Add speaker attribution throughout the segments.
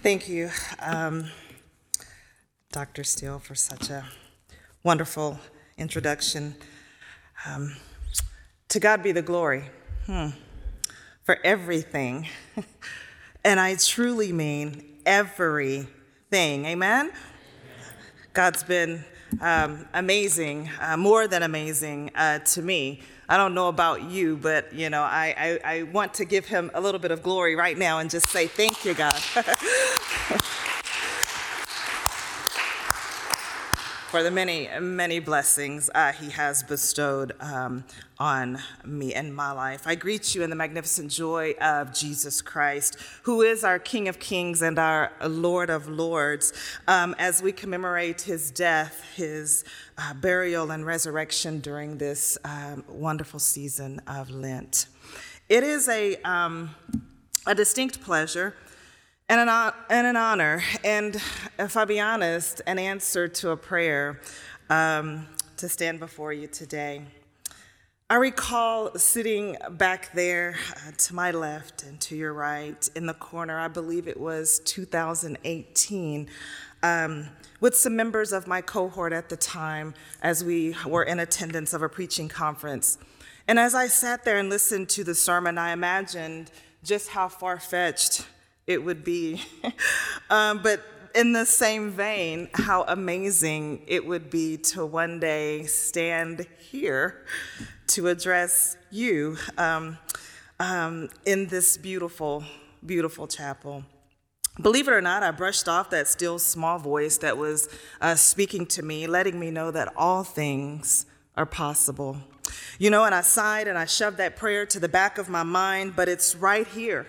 Speaker 1: Thank you, um, Dr. Steele, for such a wonderful introduction. Um, to God be the glory hmm, for everything. and I truly mean everything. Amen? God's been um, amazing, uh, more than amazing uh, to me. I don't know about you, but you know, I, I, I want to give him a little bit of glory right now and just say, Thank you, God. for the many, many blessings uh, he has bestowed um, on me and my life. I greet you in the magnificent joy of Jesus Christ, who is our King of Kings and our Lord of Lords, um, as we commemorate his death, his uh, burial, and resurrection during this um, wonderful season of Lent. It is a, um, a distinct pleasure and an, and an honor, and if I be honest, an answer to a prayer um, to stand before you today. I recall sitting back there uh, to my left and to your right in the corner, I believe it was 2018, um, with some members of my cohort at the time as we were in attendance of a preaching conference. And as I sat there and listened to the sermon, I imagined just how far fetched it would be. um, but in the same vein, how amazing it would be to one day stand here to address you um, um, in this beautiful, beautiful chapel. Believe it or not, I brushed off that still small voice that was uh, speaking to me, letting me know that all things are possible. You know, and I sighed and I shoved that prayer to the back of my mind, but it's right here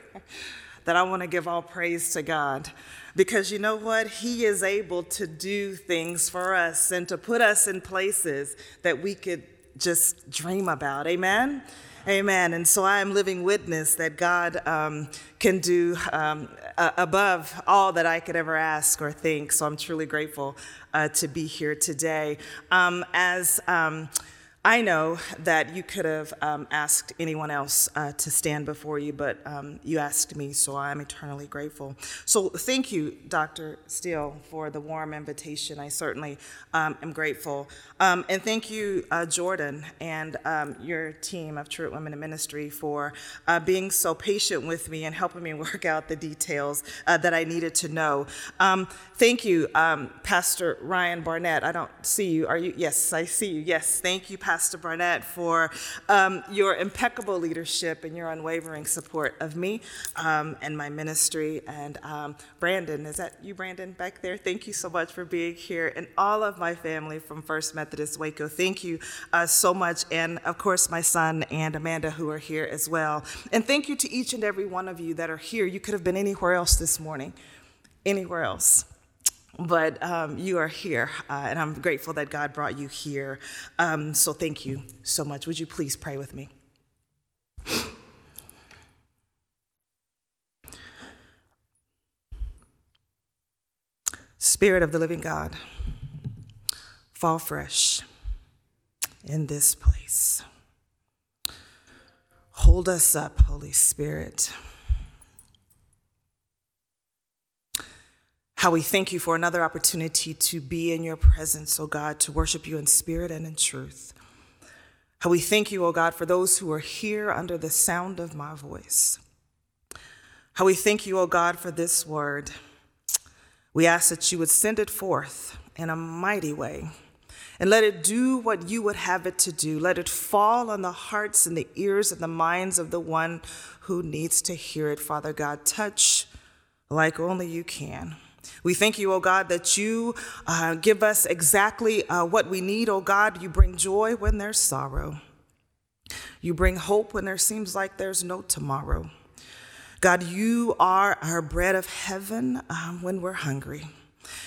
Speaker 1: that I want to give all praise to God. Because you know what? He is able to do things for us and to put us in places that we could just dream about. Amen? Amen. And so I am living witness that God um, can do um, uh, above all that I could ever ask or think. So I'm truly grateful uh, to be here today. Um, as um, I know that you could have um, asked anyone else uh, to stand before you, but um, you asked me, so I'm eternally grateful. So thank you, Dr. Steele, for the warm invitation. I certainly um, am grateful. Um, and thank you, uh, Jordan, and um, your team of Truett Women in Ministry for uh, being so patient with me and helping me work out the details uh, that I needed to know. Um, thank you, Pastor Ryan Barnett. I don't see you. Are you? Yes, I see you. Yes, thank you, Pastor Barnett, for um, your impeccable leadership and your unwavering support of me um, and my ministry. And um, Brandon, is that you, Brandon, back there? Thank you so much for being here. And all of my family from First Methodist Waco, thank you uh, so much. And of course, my son and Amanda, who are here as well. And thank you to each and every one of you that are here. You could have been anywhere else this morning, anywhere else but um, you are here, uh, and I'm grateful that God brought you here. Um, so thank you so much. Would you please pray with me? Spirit of the living God, fall fresh in this place. Hold us up, Holy Spirit. How we thank you for another opportunity to be in your presence, O oh God, to worship you in spirit and in truth. How we thank you, O oh God, for those who are here under the sound of my voice. How we thank you, O oh God, for this word. We ask that you would send it forth in a mighty way and let it do what you would have it to do. Let it fall on the hearts and the ears and the minds of the one who needs to hear it, Father God. Touch like only you can. We thank you, oh God, that you uh, give us exactly uh, what we need, oh God. You bring joy when there's sorrow, you bring hope when there seems like there's no tomorrow. God, you are our bread of heaven um, when we're hungry.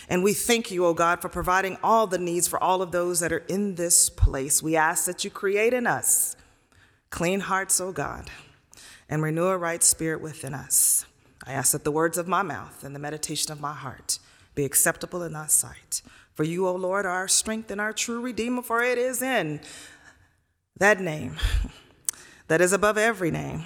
Speaker 1: And we thank you, oh God, for providing all the needs for all of those that are in this place. We ask that you create in us clean hearts, oh God, and renew a right spirit within us. I ask that the words of my mouth and the meditation of my heart be acceptable in thy sight. For you, O Lord, are our strength and our true Redeemer, for it is in that name that is above every name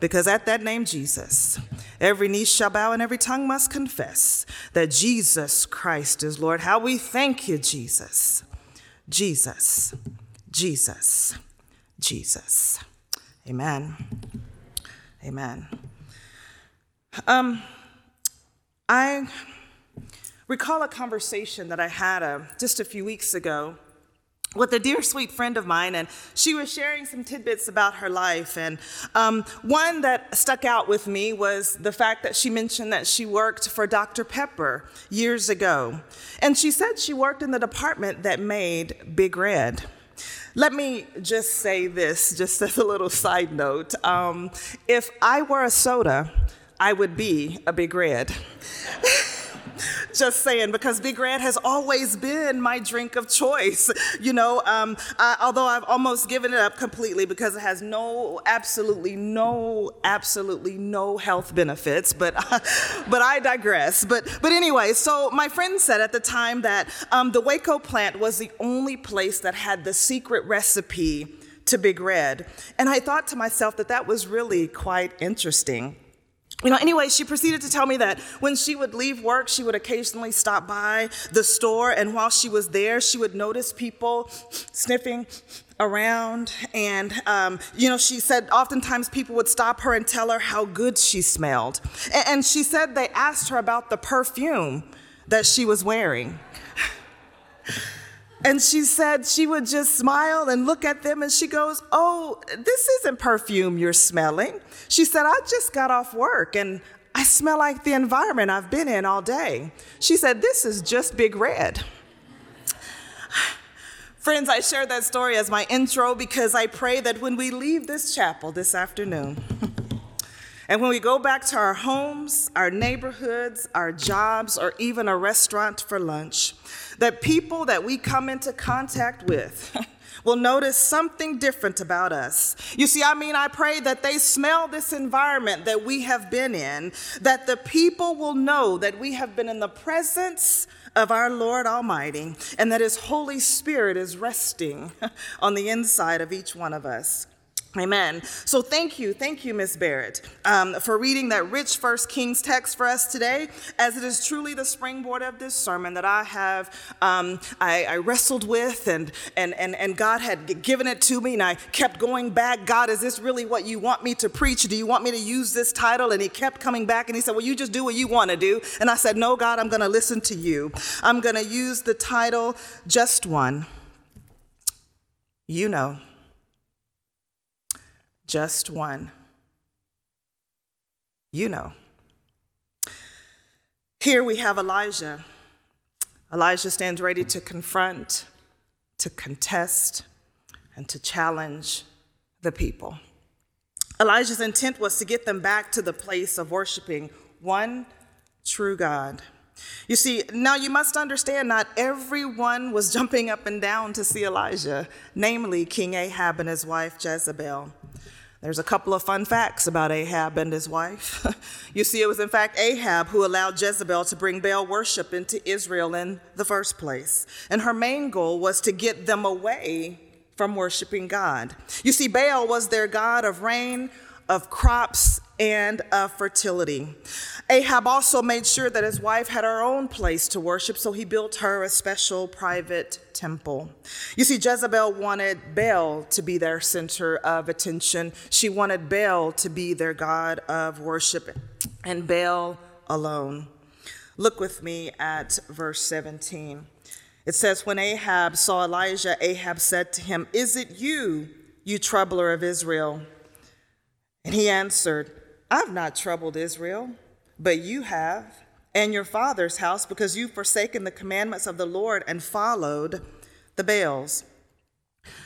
Speaker 1: Because at that name, Jesus, every knee shall bow and every tongue must confess that Jesus Christ is Lord. How we thank you, Jesus. Jesus, Jesus, Jesus. Amen. Amen. Um, I recall a conversation that I had uh, just a few weeks ago with a dear sweet friend of mine, and she was sharing some tidbits about her life. And um, one that stuck out with me was the fact that she mentioned that she worked for Dr. Pepper years ago. And she said she worked in the department that made Big Red. Let me just say this, just as a little side note. Um, if I were a soda, I would be a Big Red. Just saying, because Big Red has always been my drink of choice. You know, um, I, although I've almost given it up completely because it has no, absolutely no, absolutely no health benefits. But, but I digress. But, but anyway, so my friend said at the time that um, the Waco plant was the only place that had the secret recipe to Big Red. And I thought to myself that that was really quite interesting. You know, anyway, she proceeded to tell me that when she would leave work, she would occasionally stop by the store, and while she was there, she would notice people sniffing around. And, um, you know, she said oftentimes people would stop her and tell her how good she smelled. And, and she said they asked her about the perfume that she was wearing. And she said she would just smile and look at them and she goes, Oh, this isn't perfume you're smelling. She said, I just got off work and I smell like the environment I've been in all day. She said, This is just Big Red. Friends, I share that story as my intro because I pray that when we leave this chapel this afternoon, and when we go back to our homes, our neighborhoods, our jobs, or even a restaurant for lunch, that people that we come into contact with will notice something different about us. You see, I mean, I pray that they smell this environment that we have been in, that the people will know that we have been in the presence of our Lord Almighty, and that His Holy Spirit is resting on the inside of each one of us. Amen. So thank you, thank you, Miss Barrett, um, for reading that rich First Kings text for us today, as it is truly the springboard of this sermon that I have um, I, I, wrestled with, and and and and God had given it to me, and I kept going back. God, is this really what you want me to preach? Do you want me to use this title? And He kept coming back, and He said, Well, you just do what you want to do. And I said, No, God, I'm going to listen to you. I'm going to use the title, Just One. You know just one. You know. Here we have Elijah. Elijah stands ready to confront, to contest, and to challenge the people. Elijah's intent was to get them back to the place of worshiping one true God. You see, now you must understand not everyone was jumping up and down to see Elijah, namely King Ahab and his wife Jezebel. There's a couple of fun facts about Ahab and his wife. you see, it was in fact Ahab who allowed Jezebel to bring Baal worship into Israel in the first place. And her main goal was to get them away from worshiping God. You see, Baal was their god of rain, of crops, and of fertility. Ahab also made sure that his wife had her own place to worship, so he built her a special private temple. You see, Jezebel wanted Baal to be their center of attention. She wanted Baal to be their god of worship, and Baal alone. Look with me at verse 17. It says, When Ahab saw Elijah, Ahab said to him, Is it you, you troubler of Israel? And he answered, I've not troubled Israel but you have, and your father's house, because you've forsaken the commandments of the Lord and followed the Baals.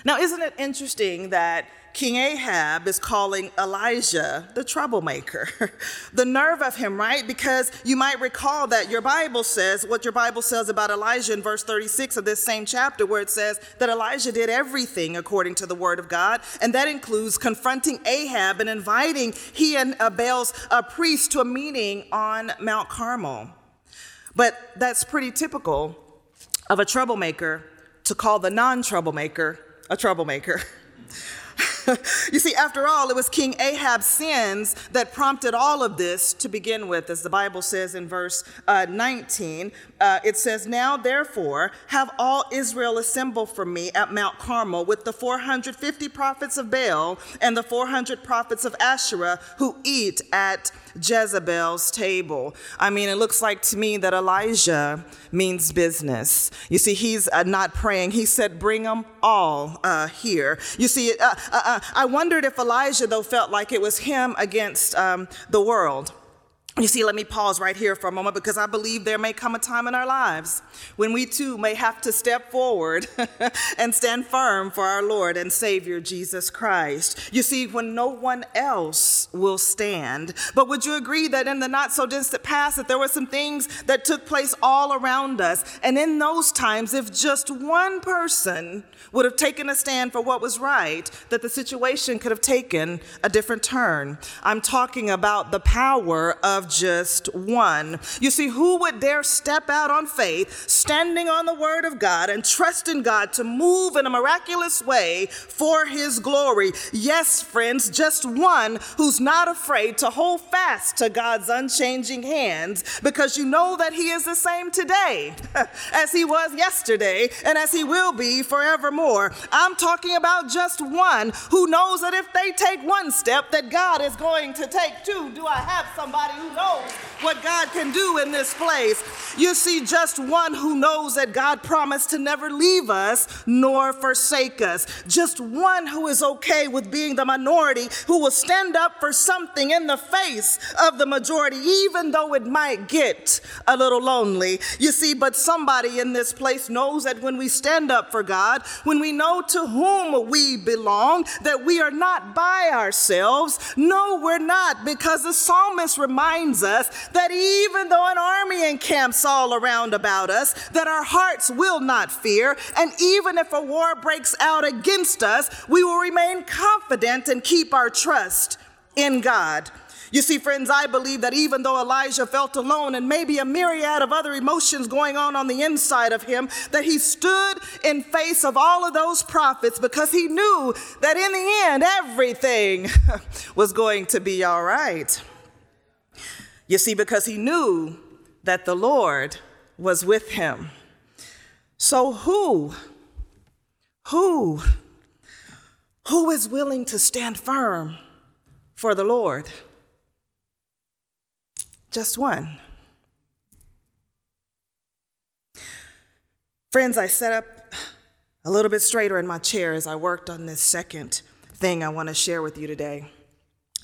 Speaker 1: Now, isn't it interesting that King Ahab is calling Elijah the troublemaker? the nerve of him, right? Because you might recall that your Bible says what your Bible says about Elijah in verse 36 of this same chapter, where it says that Elijah did everything according to the word of God, and that includes confronting Ahab and inviting he and Baal's uh, priest to a meeting on Mount Carmel. But that's pretty typical of a troublemaker to call the non troublemaker a troublemaker. you see, after all, it was King Ahab's sins that prompted all of this to begin with, as the Bible says in verse uh, 19. Uh, it says, Now therefore, have all Israel assemble for me at Mount Carmel with the 450 prophets of Baal and the 400 prophets of Asherah who eat at Jezebel's table. I mean, it looks like to me that Elijah means business. You see, he's uh, not praying. He said, Bring them all uh, here. You see, uh, uh, uh, I wondered if Elijah, though, felt like it was him against um, the world. You see, let me pause right here for a moment because I believe there may come a time in our lives when we too may have to step forward and stand firm for our Lord and Savior Jesus Christ. You see, when no one else will stand. But would you agree that in the not so distant past that there were some things that took place all around us? And in those times, if just one person would have taken a stand for what was right, that the situation could have taken a different turn. I'm talking about the power of just one. You see, who would dare step out on faith, standing on the word of God, and trust in God to move in a miraculous way for his glory? Yes, friends, just one who's not afraid to hold fast to God's unchanging hands because you know that he is the same today as he was yesterday and as he will be forevermore. I'm talking about just one who knows that if they take one step, that God is going to take two. Do I have somebody who knows what God can do in this place? You see, just one who knows that God promised to never leave us nor forsake us. Just one who is okay with being the minority, who will stand up for something in the face of the majority, even though it might get a little lonely. You see, but somebody in this place knows that when we stand up for God, when when we know to whom we belong, that we are not by ourselves. No, we're not, because the psalmist reminds us that even though an army encamps all around about us, that our hearts will not fear. And even if a war breaks out against us, we will remain confident and keep our trust in God. You see, friends, I believe that even though Elijah felt alone and maybe a myriad of other emotions going on on the inside of him, that he stood in face of all of those prophets because he knew that in the end, everything was going to be all right. You see, because he knew that the Lord was with him. So, who, who, who is willing to stand firm for the Lord? Just one. Friends, I sat up a little bit straighter in my chair as I worked on this second thing I want to share with you today.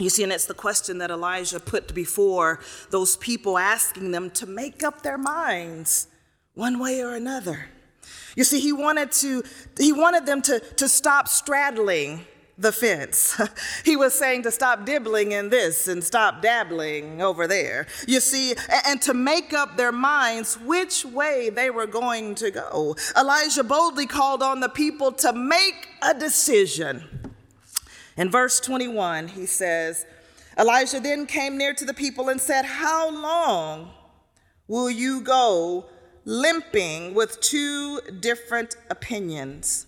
Speaker 1: You see, and it's the question that Elijah put before those people, asking them to make up their minds one way or another. You see, he wanted to, he wanted them to, to stop straddling the fence. he was saying to stop dibbling in this and stop dabbling over there. You see, and to make up their minds which way they were going to go. Elijah boldly called on the people to make a decision. In verse 21, he says, Elijah then came near to the people and said, How long will you go limping with two different opinions?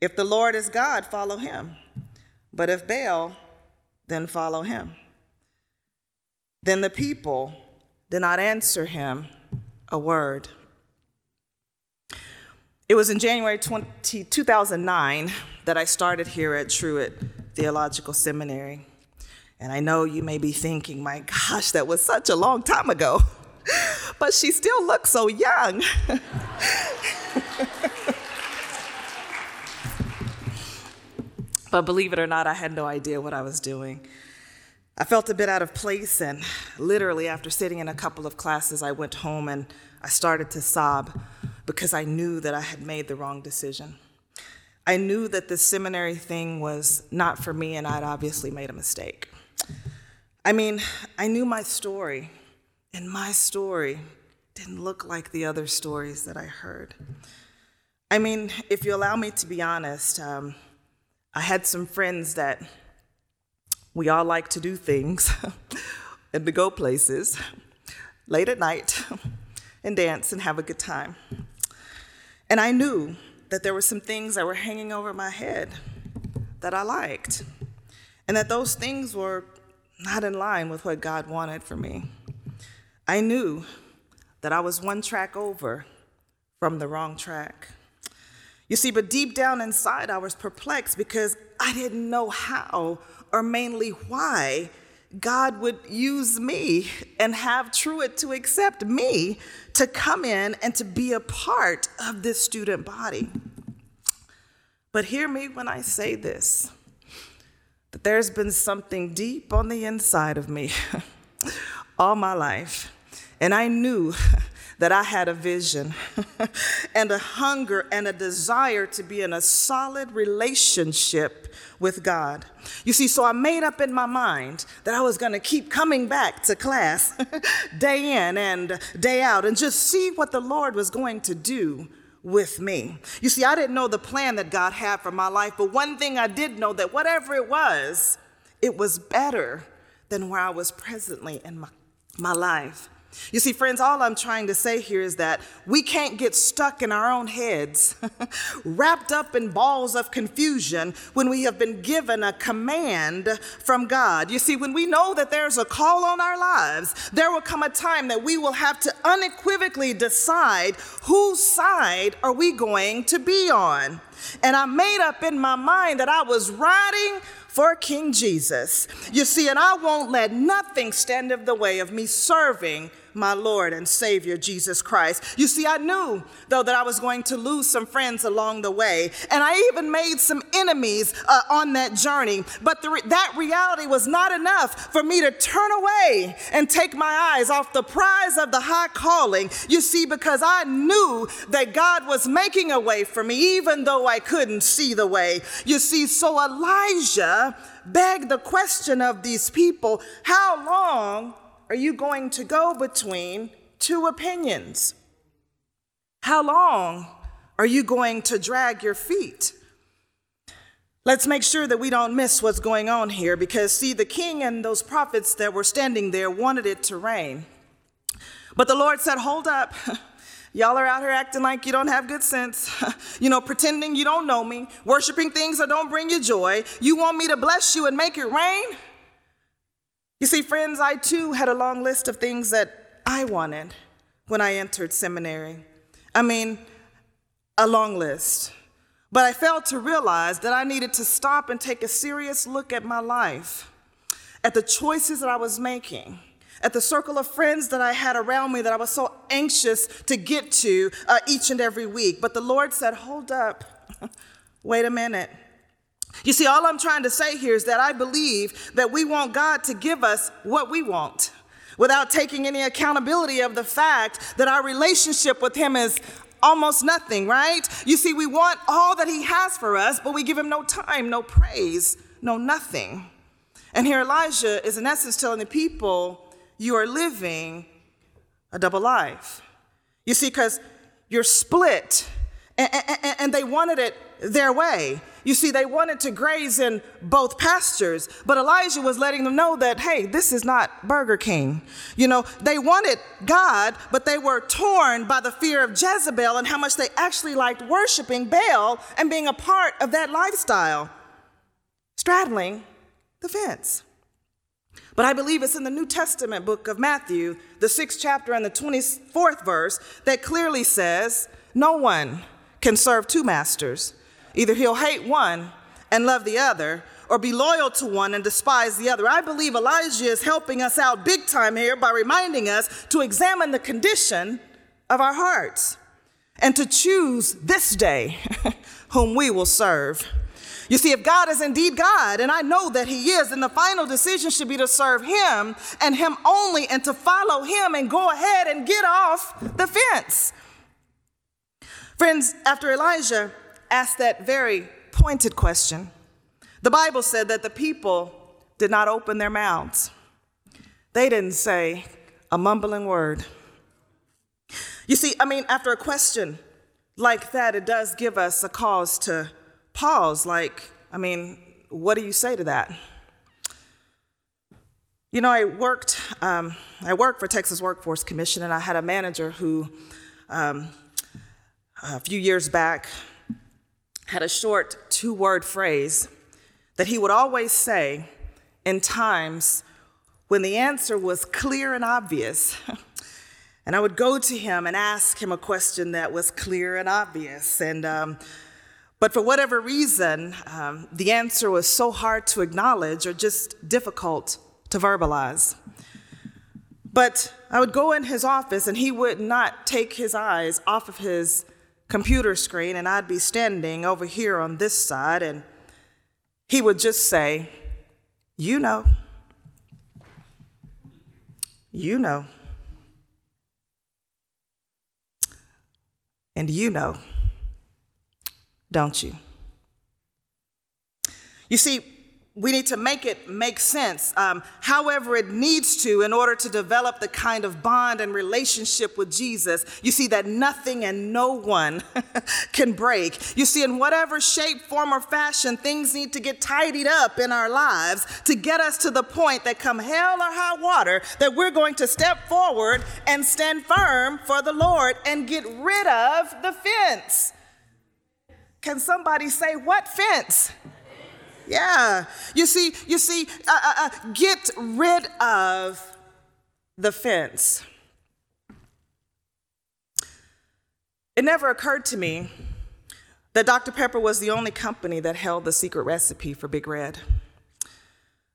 Speaker 1: If the Lord is God, follow him. But if Baal, then follow him. Then the people did not answer him a word. It was in January 20, 2009 that I started here at Truett Theological Seminary. And I know you may be thinking, my gosh, that was such a long time ago. but she still looks so young. But believe it or not, I had no idea what I was doing. I felt a bit out of place, and literally, after sitting in a couple of classes, I went home and I started to sob because I knew that I had made the wrong decision. I knew that the seminary thing was not for me, and I'd obviously made a mistake. I mean, I knew my story, and my story didn't look like the other stories that I heard. I mean, if you allow me to be honest, um, I had some friends that we all like to do things and to go places late at night and dance and have a good time. And I knew that there were some things that were hanging over my head that I liked, and that those things were not in line with what God wanted for me. I knew that I was one track over from the wrong track. You see, but deep down inside, I was perplexed because I didn't know how or mainly why God would use me and have Truett to accept me to come in and to be a part of this student body. But hear me when I say this that there's been something deep on the inside of me all my life. And I knew that I had a vision and a hunger and a desire to be in a solid relationship with God. You see, so I made up in my mind that I was going to keep coming back to class day in and day out and just see what the Lord was going to do with me. You see, I didn't know the plan that God had for my life, but one thing I did know that whatever it was, it was better than where I was presently in my, my life. You see, friends, all I'm trying to say here is that we can't get stuck in our own heads, wrapped up in balls of confusion when we have been given a command from God. You see, when we know that there's a call on our lives, there will come a time that we will have to unequivocally decide whose side are we going to be on. And I made up in my mind that I was riding for King Jesus. You see, and I won't let nothing stand in the way of me serving my Lord and Savior Jesus Christ. You see, I knew, though, that I was going to lose some friends along the way, and I even made some enemies uh, on that journey. But re- that reality was not enough for me to turn away and take my eyes off the prize of the high calling. You see, because I knew that God was making a way for me, even though I couldn't see the way. You see, so Elijah begged the question of these people how long are you going to go between two opinions? How long are you going to drag your feet? Let's make sure that we don't miss what's going on here because, see, the king and those prophets that were standing there wanted it to rain. But the Lord said, Hold up. Y'all are out here acting like you don't have good sense, you know, pretending you don't know me, worshiping things that don't bring you joy. You want me to bless you and make it rain? You see, friends, I too had a long list of things that I wanted when I entered seminary. I mean, a long list. But I failed to realize that I needed to stop and take a serious look at my life, at the choices that I was making, at the circle of friends that I had around me that I was so anxious to get to uh, each and every week. But the Lord said, Hold up, wait a minute. You see, all I'm trying to say here is that I believe that we want God to give us what we want without taking any accountability of the fact that our relationship with Him is almost nothing, right? You see, we want all that He has for us, but we give Him no time, no praise, no nothing. And here Elijah is, in essence, telling the people, you are living a double life. You see, because you're split, and, and, they wanted it their way. You see, they wanted to graze in both pastures, but Elijah was letting them know that, hey, this is not Burger King. You know, they wanted God, but they were torn by the fear of Jezebel and how much they actually liked worshiping Baal and being a part of that lifestyle, straddling the fence. But I believe it's in the New Testament book of Matthew, the sixth chapter and the 24th verse, that clearly says, No one can serve two masters. Either he'll hate one and love the other, or be loyal to one and despise the other. I believe Elijah is helping us out big time here by reminding us to examine the condition of our hearts and to choose this day whom we will serve. You see, if God is indeed God, and I know that He is, then the final decision should be to serve Him and Him only and to follow Him and go ahead and get off the fence. Friends, after Elijah asked that very pointed question. The Bible said that the people did not open their mouths, they didn't say a mumbling word. You see, I mean, after a question like that, it does give us a cause to pause. Like, I mean, what do you say to that? You know, I worked, um, I worked for Texas Workforce Commission, and I had a manager who, um, a few years back, had a short two word phrase. that he would always say in times when the answer was clear and obvious. and I would go to him and ask him a question that was clear and obvious. And, um, but for whatever reason, um, the answer was so hard to acknowledge or just difficult to verbalize. But I would go in his office and he would not take his eyes off of his computer screen, and I'd be standing over here on this side, and he would just say, You know. You know. And you know, don't you? You see, we need to make it make sense, um, however, it needs to, in order to develop the kind of bond and relationship with Jesus. You see, that nothing and no one can break. You see, in whatever shape, form, or fashion, things need to get tidied up in our lives to get us to the point that, come hell or high water, that we're going to step forward and stand firm for the Lord and get rid of the fence. Can somebody say, What fence? Yeah. You see, you see, uh, uh, uh, get rid of the fence. It never occurred to me that Dr. Pepper was the only company that held the secret recipe for Big Red.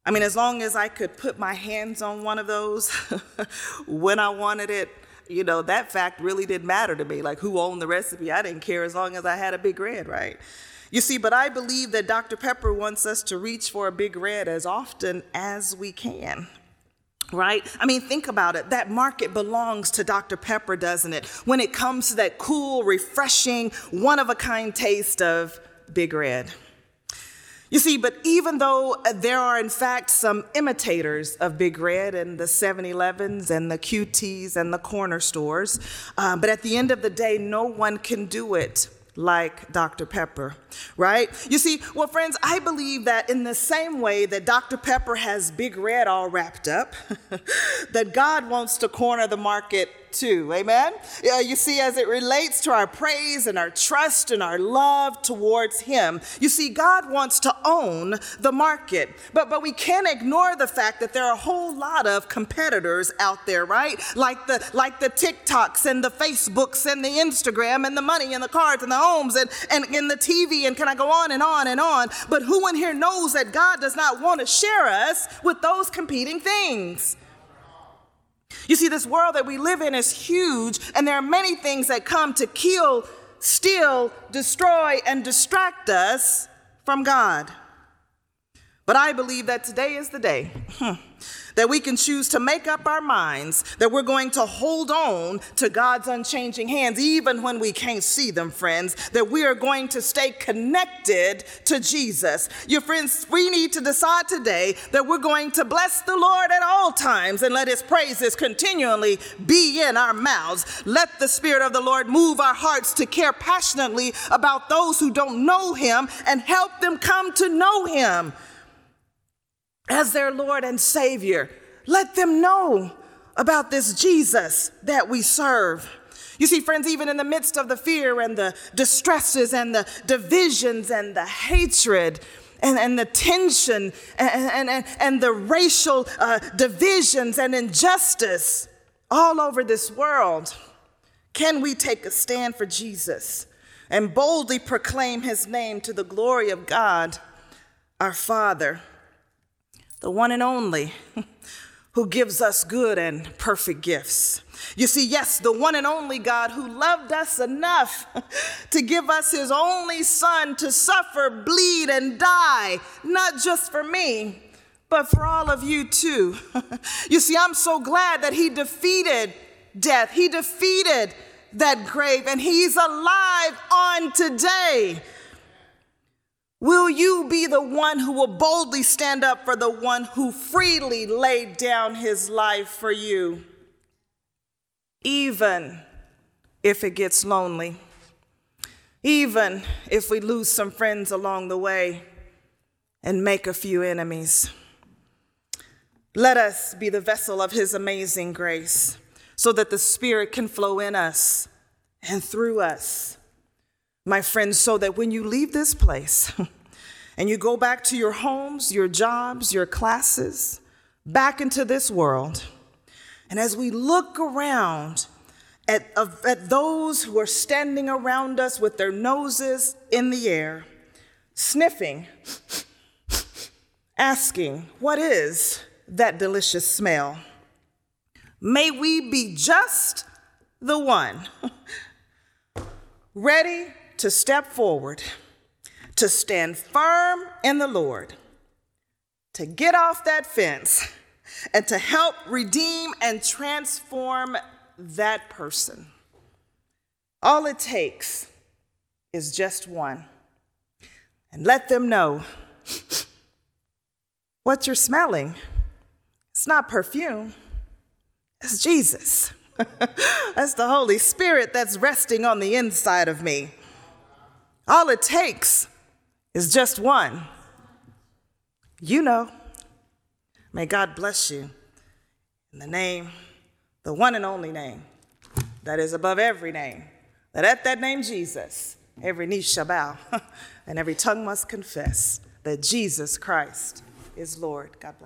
Speaker 1: I mean, as long as I could put my hands on one of those when I wanted it, you know, that fact really didn't matter to me. Like, who owned the recipe? I didn't care as long as I had a Big Red, right? You see, but I believe that Dr. Pepper wants us to reach for a big red as often as we can. Right? I mean, think about it. That market belongs to Dr. Pepper, doesn't it? When it comes to that cool, refreshing, one of a kind taste of Big Red. You see, but even though there are, in fact, some imitators of Big Red in the 7 Elevens and the QTs and the corner stores, uh, but at the end of the day, no one can do it like Dr. Pepper, right? You see, well, friends, I believe that in the same way that Dr. Pepper has Big Red all wrapped up, that God wants to corner the market Amen? You see, as it relates to our praise and our trust and our love towards Him, you see, God wants to own the market. But, but we can't ignore the fact that there are a whole lot of competitors out there, right? Like the, like the TikToks and the Facebooks and the Instagram and the money and the cards and the homes and, and, and the TV and can I go on and on and on? But who in here knows that God does not want to share us with those competing things? You see, this world that we live in is huge, and there are many things that come to kill, steal, destroy, and distract us from God. But I believe that today is the day that we can choose to make up our minds that we're going to hold on to God's unchanging hands, even when we can't see them, friends, that we are going to stay connected to Jesus. Your friends, we need to decide today that we're going to bless the Lord at all times and let his praises continually be in our mouths. Let the Spirit of the Lord move our hearts to care passionately about those who don't know him and help them come to know him as their Lord and Savior. Let them know about this Jesus that we serve. You see, friends, even in the midst of the fear and the distresses and the divisions and the hatred and, and the tension and, and, and the racial uh, divisions and injustice all over this world, can we take a stand for Jesus and boldly proclaim his name to the glory of God, our Father? The one and only, who gives us good and perfect gifts. You see, yes, the one and only God who loved us enough to give us his only son to suffer, bleed, and die, not just for me, but for all of you too. you see, I'm so glad that he defeated death, he defeated that grave, and he's alive on today. Will you be the one who will boldly stand up for the one who freely laid down his life for you? Even if it gets lonely, even if we lose some friends along the way and make a few enemies. Let us be the vessel of his amazing grace so that the Spirit can flow in us and through us my friends, so that when you leave this place and you go back to your homes, your jobs, your classes, back into this world. And as we look around at, at those who are standing around us with their noses in the air, sniffing, asking, What is that delicious smell? May we be just the one ready to step forward, to stand firm in the Lord, to get off that fence, and to help redeem and transform that person. All it takes is just one. And let them know what you're smelling. It's not perfume, it's Jesus. that's the Holy Spirit that's resting on the inside of me. All it takes is just one. You know. May God bless you in the name, the one and only name that is above every name. That at that name, Jesus, every knee shall bow and every tongue must confess that Jesus Christ is Lord. God bless you.